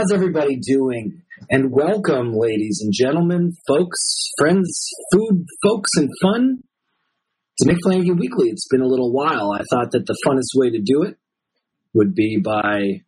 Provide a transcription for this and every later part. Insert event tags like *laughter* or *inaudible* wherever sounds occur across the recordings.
How's everybody doing? And welcome, ladies and gentlemen, folks, friends, food, folks, and fun to Nick Flanagan Weekly. It's been a little while. I thought that the funnest way to do it would be by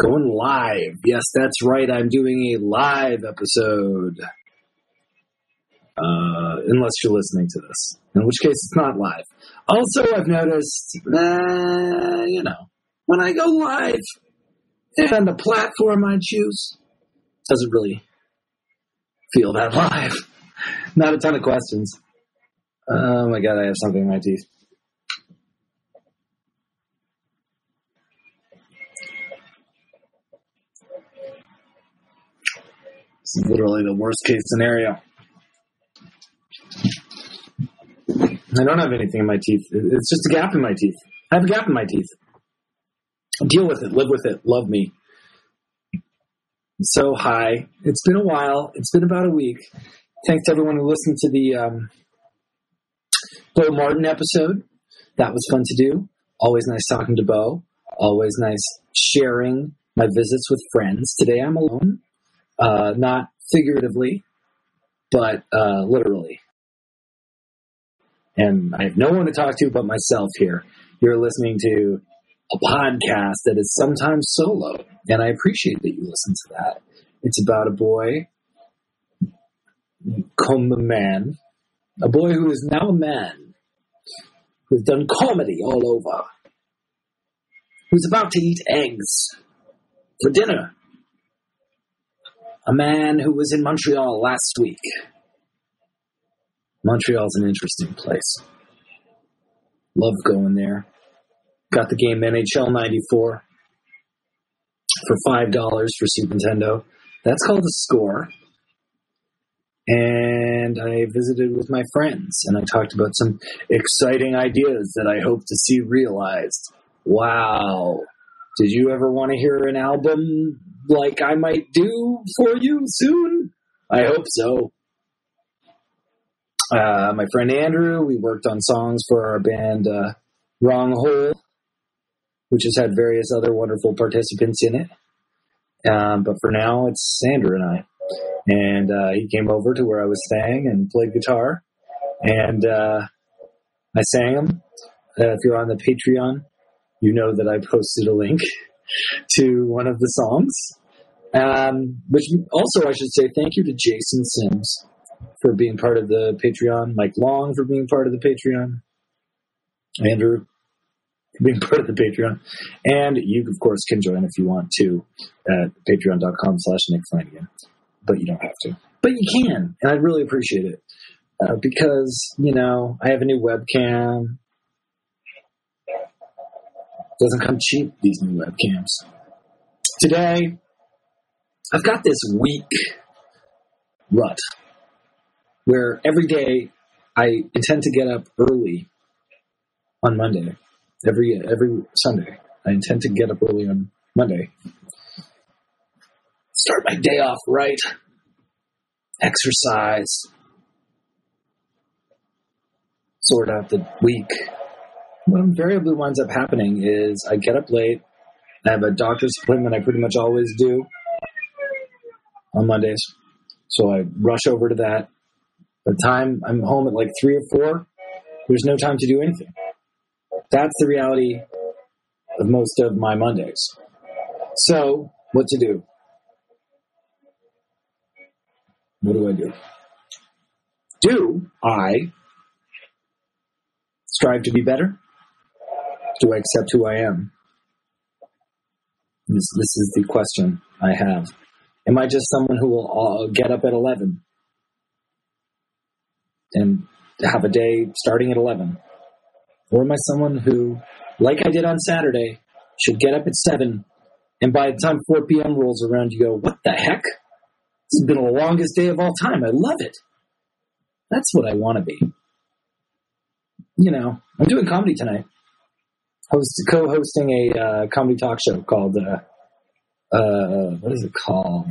going live. Yes, that's right. I'm doing a live episode. Uh, unless you're listening to this, in which case it's not live. Also, I've noticed, uh, you know, when I go live and the platform I choose doesn't really feel that live. *laughs* Not a ton of questions. Oh my god, I have something in my teeth. This is literally the worst case scenario. I don't have anything in my teeth. It's just a gap in my teeth. I have a gap in my teeth. Deal with it. Live with it. Love me. So, hi. It's been a while. It's been about a week. Thanks to everyone who listened to the um, Bo Martin episode. That was fun to do. Always nice talking to Bo. Always nice sharing my visits with friends. Today I'm alone. Uh, not figuratively, but uh, literally. And I have no one to talk to but myself here. You're listening to a podcast that is sometimes solo, and I appreciate that you listen to that. It's about a boy, come a man, a boy who is now a man, who's done comedy all over, who's about to eat eggs for dinner. A man who was in Montreal last week. Montreal's an interesting place. Love going there. Got the game NHL 94 for $5 for Super Nintendo. That's called a score. And I visited with my friends and I talked about some exciting ideas that I hope to see realized. Wow. Did you ever want to hear an album like I might do for you soon? I hope so. Uh, my friend Andrew, we worked on songs for our band uh, Wrong Hole, which has had various other wonderful participants in it. Um, but for now, it's Andrew and I. And uh, he came over to where I was staying and played guitar. And uh, I sang him. Uh, if you're on the Patreon, you know that I posted a link *laughs* to one of the songs. Um, which also, I should say thank you to Jason Sims for being part of the Patreon, Mike Long for being part of the Patreon, Andrew *laughs* being part of the Patreon, and you, of course, can join if you want to at patreon.com slash Nick Flanagan, but you don't have to. But you can, and I'd really appreciate it uh, because, you know, I have a new webcam. Doesn't come cheap, these new webcams. Today, I've got this week rut where every day I intend to get up early on Monday. Every every Sunday, I intend to get up early on Monday. Start my day off right. Exercise. Sort out the week. What invariably winds up happening is I get up late. I have a doctor's appointment I pretty much always do on Mondays. So I rush over to that. By the time I'm home at like three or four, there's no time to do anything. That's the reality of most of my Mondays. So, what to do? What do I do? Do I strive to be better? Do I accept who I am? This, this is the question I have. Am I just someone who will get up at 11 and have a day starting at 11? Or am I someone who, like I did on Saturday, should get up at 7 and by the time 4 p.m. rolls around, you go, what the heck? This has been the longest day of all time. I love it. That's what I want to be. You know, I'm doing comedy tonight. I was co-hosting a uh, comedy talk show called uh, uh, what is it called?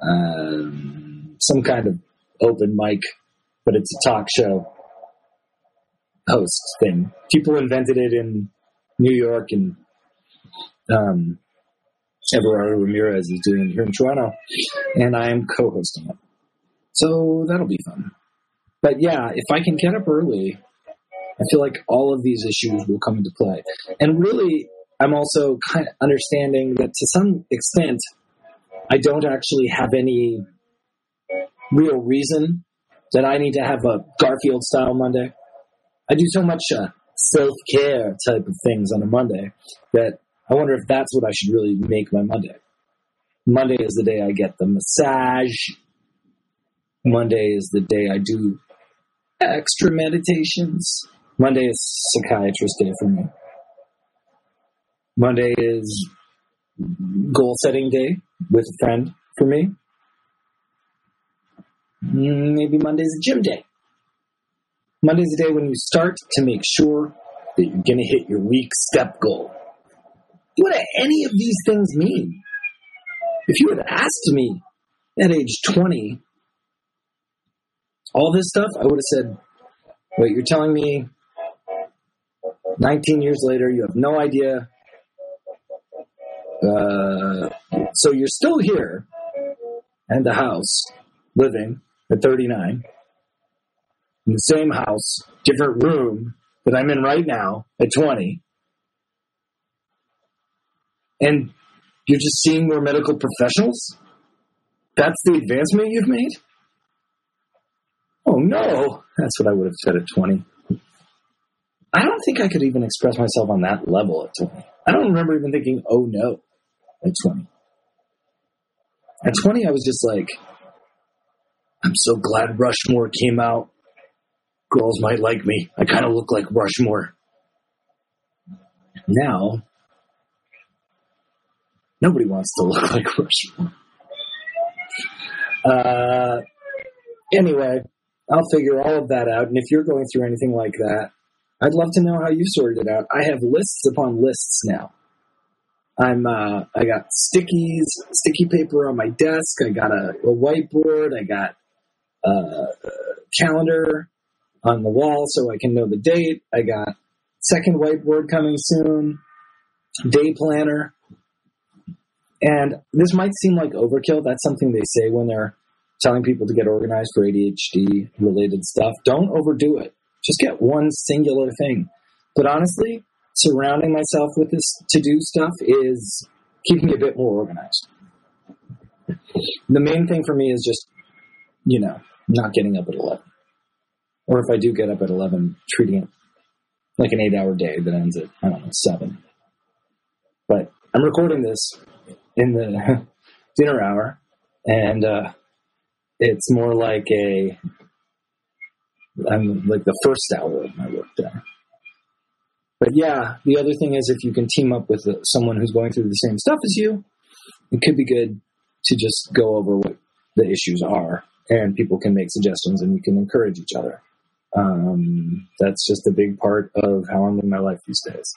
Um, some kind of open mic, but it's a talk show host thing. People invented it in New York and um, Everardo Ramirez is doing it here in Toronto, and I'm co-hosting it. So that'll be fun. But yeah, if I can get up early, I feel like all of these issues will come into play. And really, I'm also kind of understanding that to some extent, I don't actually have any real reason that I need to have a Garfield style Monday. I do so much uh, self care type of things on a Monday that I wonder if that's what I should really make my Monday. Monday is the day I get the massage. Monday is the day I do extra meditations. Monday is psychiatrist day for me. Monday is goal setting day with a friend for me. Maybe Monday's a gym day. Monday's the day when you start to make sure that you're going to hit your week step goal. What do any of these things mean? If you had asked me at age 20 all this stuff, I would have said, wait, you're telling me 19 years later you have no idea. Uh, so you're still here and the house living at 39 in the same house, different room that I'm in right now at 20. And you're just seeing more medical professionals? That's the advancement you've made? Oh no, that's what I would have said at 20. I don't think I could even express myself on that level at 20. I don't remember even thinking, oh no, at 20. At 20, I was just like, I'm so glad Rushmore came out. Girls might like me. I kind of look like Rushmore. Now, nobody wants to look like Rushmore. Uh, anyway, I'll figure all of that out. And if you're going through anything like that, I'd love to know how you sorted it out. I have lists upon lists now. I'm uh, I got stickies, sticky paper on my desk. I got a, a whiteboard. I got uh, calendar on the wall so I can know the date. I got second whiteboard coming soon, day planner. And this might seem like overkill. That's something they say when they're telling people to get organized for ADHD related stuff. Don't overdo it. Just get one singular thing. But honestly, surrounding myself with this to do stuff is keeping me a bit more organized. The main thing for me is just, you know, not getting up at 11. Or if I do get up at 11, treating it like an eight hour day that ends at, I don't know, 7. But I'm recording this in the *laughs* dinner hour, and uh, it's more like a, I'm like the first hour of my work day. But yeah, the other thing is if you can team up with someone who's going through the same stuff as you, it could be good to just go over what the issues are and people can make suggestions and we can encourage each other. Um, that's just a big part of how I'm living my life these days.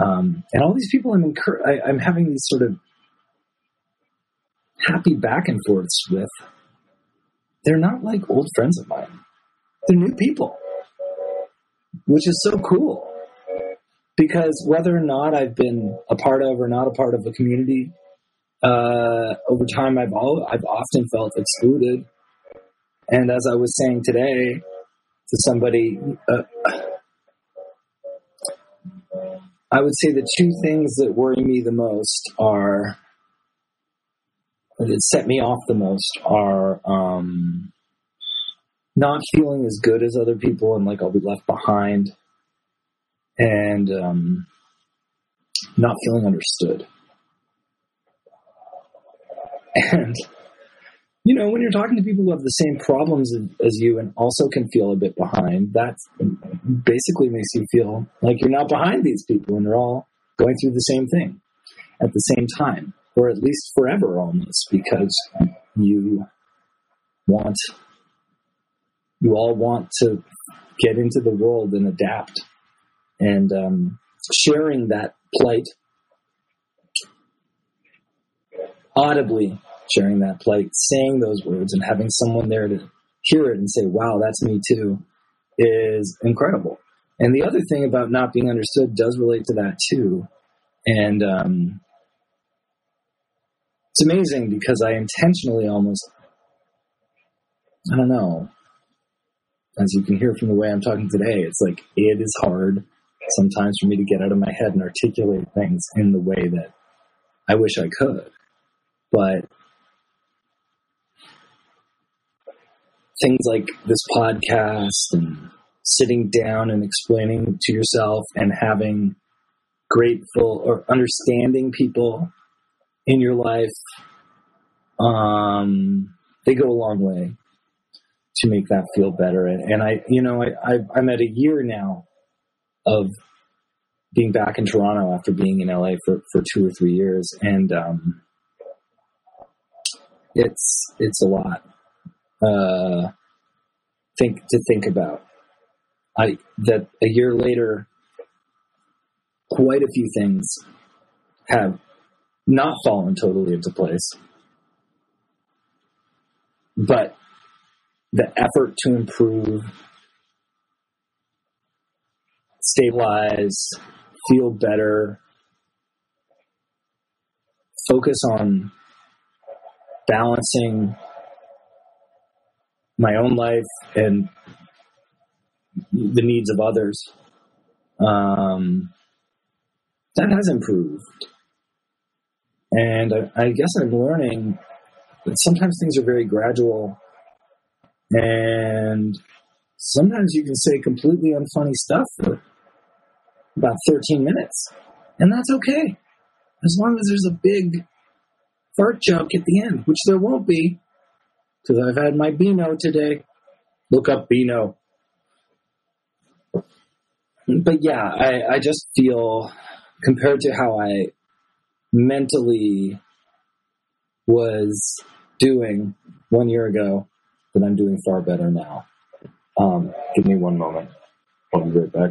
Um, and all these people I'm incur- I, I'm having these sort of happy back and forths with, they're not like old friends of mine. They're new people, which is so cool. Because whether or not I've been a part of or not a part of a community, uh, over time I've all I've often felt excluded and as I was saying today to somebody, uh, I would say the two things that worry me the most are that set me off the most are um, not feeling as good as other people and like I'll be left behind, and um, not feeling understood. *laughs* And you know, when you're talking to people who have the same problems as you and also can feel a bit behind, that basically makes you feel like you're not behind these people and you're all going through the same thing at the same time, or at least forever almost, because you want, you all want to get into the world and adapt. And um, sharing that plight audibly sharing that plight, saying those words, and having someone there to hear it and say, wow, that's me too, is incredible. And the other thing about not being understood does relate to that too. And um, it's amazing because I intentionally almost, I don't know, as you can hear from the way I'm talking today, it's like it is hard sometimes for me to get out of my head and articulate things in the way that I wish I could. But things like this podcast and sitting down and explaining to yourself and having grateful or understanding people in your life um, they go a long way to make that feel better. And, and i you know I, i'm at a year now of being back in toronto after being in la for, for two or three years. And um, it's it's a lot uh, think to think about. I that a year later, quite a few things have not fallen totally into place, but the effort to improve, stabilize, feel better, focus on balancing my own life and the needs of others. Um, that has improved. And I, I guess I'm learning that sometimes things are very gradual and sometimes you can say completely unfunny stuff for about 13 minutes. And that's okay. As long as there's a big fart joke at the end, which there won't be, because I've had my Beano today. Look up Beano but yeah, I, I just feel compared to how I mentally was doing one year ago, that I'm doing far better now. Um, give me one moment. I'll be right back.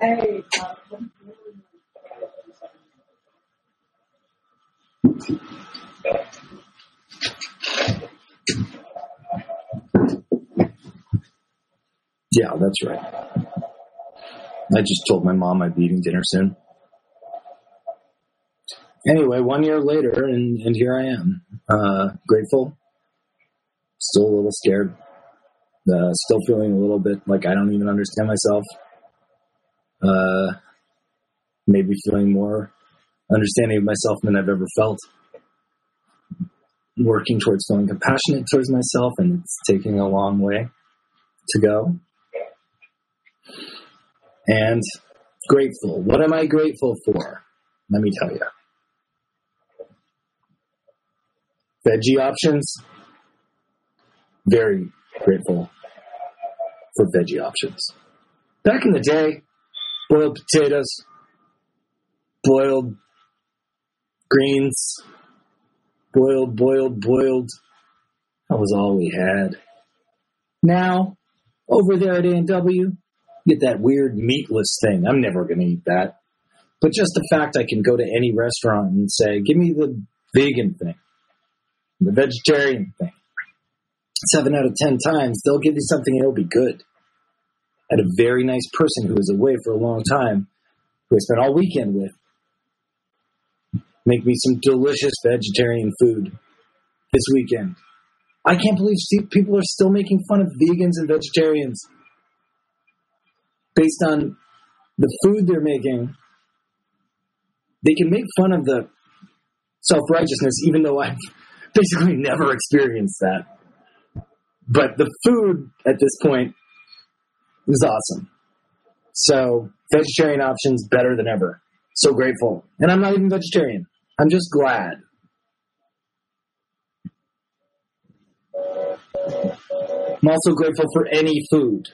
Hey, Yeah, that's right. I just told my mom I'd be eating dinner soon. Anyway, one year later, and, and here I am. Uh, grateful, still a little scared, uh, still feeling a little bit like I don't even understand myself. Uh, maybe feeling more understanding of myself than I've ever felt. Working towards feeling compassionate towards myself, and it's taking a long way to go and grateful. What am I grateful for? Let me tell you. Veggie options. Very grateful for veggie options. Back in the day, boiled potatoes, boiled greens, boiled, boiled, boiled. That was all we had. Now, over there at A&W, get that weird meatless thing. I'm never going to eat that. But just the fact I can go to any restaurant and say, give me the vegan thing, the vegetarian thing. Seven out of ten times, they'll give you something and it'll be good. I had a very nice person who was away for a long time, who I spent all weekend with, make me some delicious vegetarian food this weekend. I can't believe people are still making fun of vegans and vegetarians based on the food they're making, they can make fun of the self righteousness, even though I've *laughs* basically never experienced that. But the food at this point is awesome. So, vegetarian options better than ever. So grateful. And I'm not even vegetarian, I'm just glad. I'm also grateful for any food.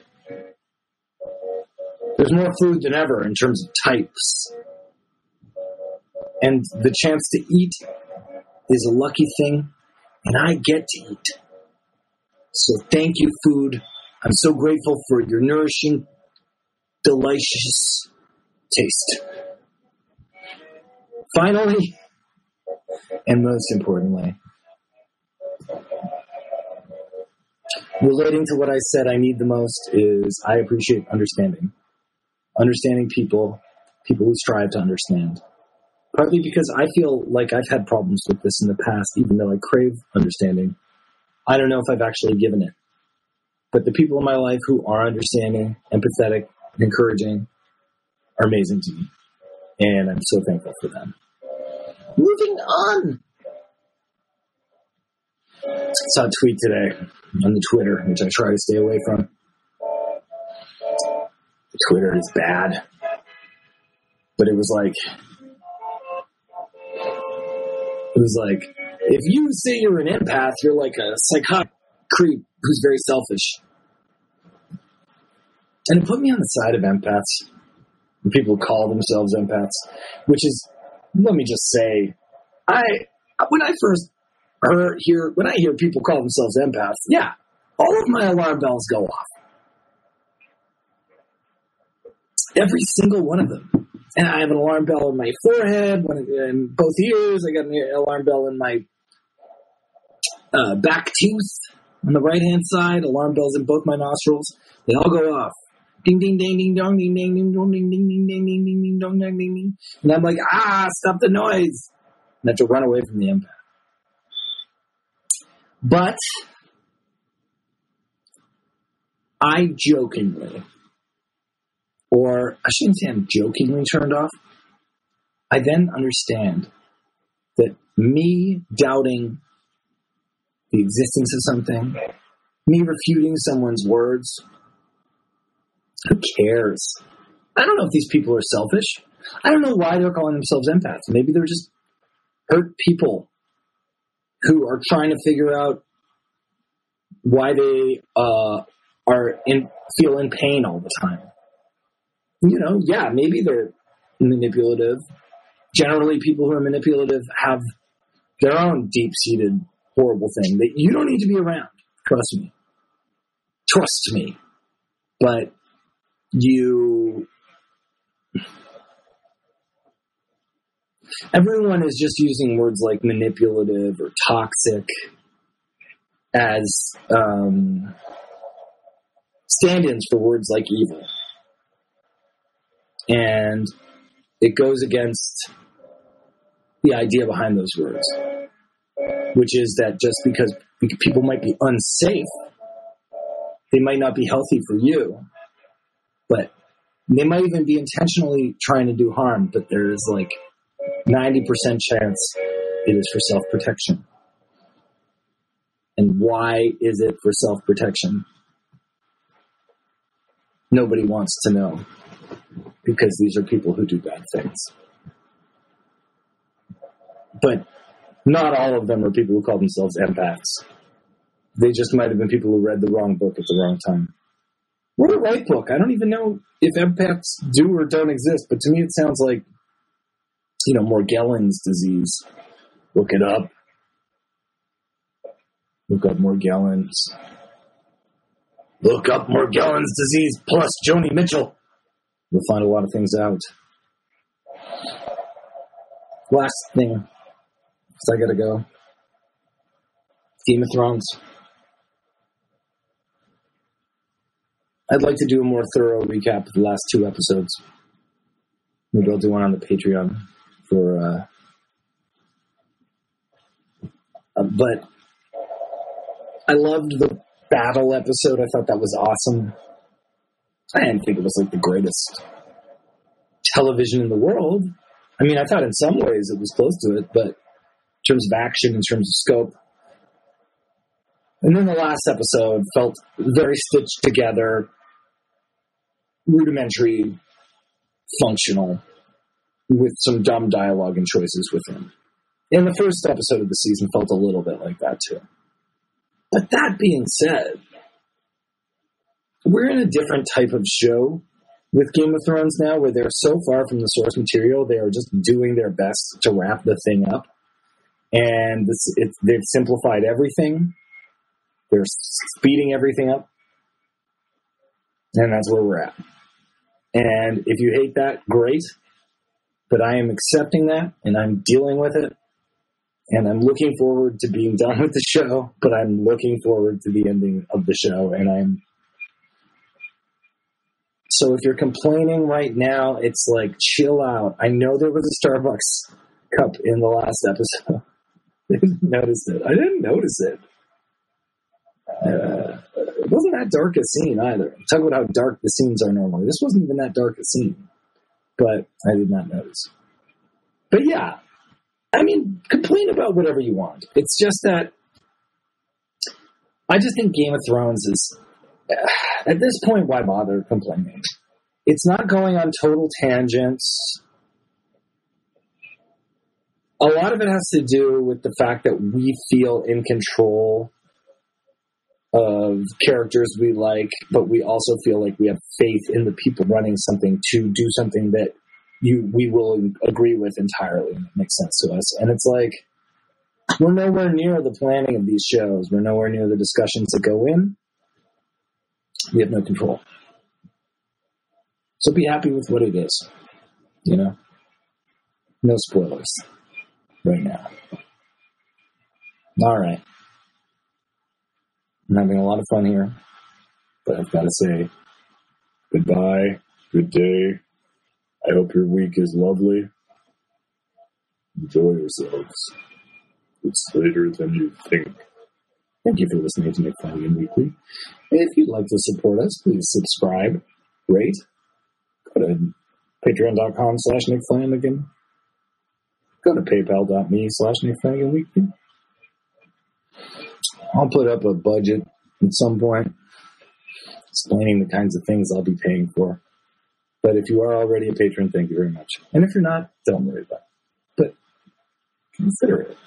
There's more food than ever in terms of types. And the chance to eat is a lucky thing, and I get to eat. So thank you, food. I'm so grateful for your nourishing, delicious taste. Finally, and most importantly, relating to what I said I need the most is I appreciate understanding understanding people, people who strive to understand. Partly because I feel like I've had problems with this in the past, even though I crave understanding. I don't know if I've actually given it. But the people in my life who are understanding, empathetic, encouraging are amazing to me. And I'm so thankful for them. Moving on. Saw a tweet today on the Twitter, which I try to stay away from. Twitter is bad. But it was like, it was like, if you say you're an empath, you're like a psychotic creep who's very selfish. And it put me on the side of empaths. People call themselves empaths, which is, let me just say, I when I first heard hear when I hear people call themselves empaths, yeah, all of my alarm bells go off. Every single one of them. And I have an alarm bell in my forehead, one in both ears. I got an alarm bell in my uh, back tooth on the right hand side. Alarm bells in both my nostrils. They all go off. Ding ding ding ding dong ding ding ding dong ding ding ding ding ding ding ding dong ding ding ding. And I'm like, ah, stop the noise. And have to run away from the empath. But I jokingly, or I shouldn't say I'm jokingly turned off. I then understand that me doubting the existence of something, me refuting someone's words, who cares? I don't know if these people are selfish. I don't know why they're calling themselves empaths. Maybe they're just hurt people who are trying to figure out why they uh, are in feel in pain all the time. You know, yeah, maybe they're manipulative. Generally, people who are manipulative have their own deep seated horrible thing that you don't need to be around. Trust me. Trust me. But you everyone is just using words like manipulative or toxic as um, stand-ins for words like evil. And it goes against the idea behind those words which is that just because people might be unsafe they might not be healthy for you but they might even be intentionally trying to do harm, but there is like 90% chance it is for self protection. And why is it for self protection? Nobody wants to know because these are people who do bad things. But not all of them are people who call themselves empaths. They just might have been people who read the wrong book at the wrong time. What a right book. I don't even know if empaths do or don't exist, but to me it sounds like, you know, Morgellons disease. Look it up. Look up Morgellons. Look up Morgellons disease plus Joni Mitchell. You'll find a lot of things out. Last thing, because I gotta go. Game of Thrones. I'd like to do a more thorough recap of the last two episodes. Maybe I'll do one on the Patreon for. Uh, uh, but I loved the battle episode. I thought that was awesome. I didn't think it was like the greatest television in the world. I mean, I thought in some ways it was close to it, but in terms of action, in terms of scope. And then the last episode felt very stitched together, rudimentary, functional, with some dumb dialogue and choices within. And the first episode of the season felt a little bit like that too. But that being said, we're in a different type of show with Game of Thrones now where they're so far from the source material, they are just doing their best to wrap the thing up. And this, it, they've simplified everything. They're speeding everything up. And that's where we're at. And if you hate that, great. But I am accepting that and I'm dealing with it. And I'm looking forward to being done with the show, but I'm looking forward to the ending of the show. And I'm So if you're complaining right now, it's like chill out. I know there was a Starbucks cup in the last episode. *laughs* I didn't notice it. I didn't notice it. Uh, it wasn't that dark a scene either. Talk about how dark the scenes are normally. This wasn't even that dark a scene, but I did not notice. But yeah, I mean, complain about whatever you want. It's just that I just think Game of Thrones is *sighs* at this point. Why bother complaining? It's not going on total tangents. A lot of it has to do with the fact that we feel in control of characters we like, but we also feel like we have faith in the people running something to do something that you we will agree with entirely it makes sense to us. And it's like we're nowhere near the planning of these shows. We're nowhere near the discussions that go in. We have no control. So be happy with what it is. You know? No spoilers right now. All right. I'm having a lot of fun here, but I've got to say goodbye, good day. I hope your week is lovely. Enjoy yourselves. It's later than you think. Thank you for listening to Nick Flanagan Weekly. If you'd like to support us, please subscribe, rate, go to patreon.com slash Nick Flanagan. Go to paypal.me slash Nick Flanagan Weekly. I'll put up a budget at some point explaining the kinds of things I'll be paying for. But if you are already a patron, thank you very much. And if you're not, don't worry about it. But consider it.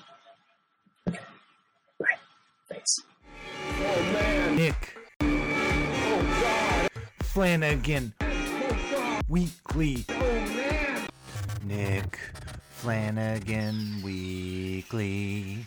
Okay. Bye. Thanks. Nick Flanagan Weekly. Nick Flanagan Weekly.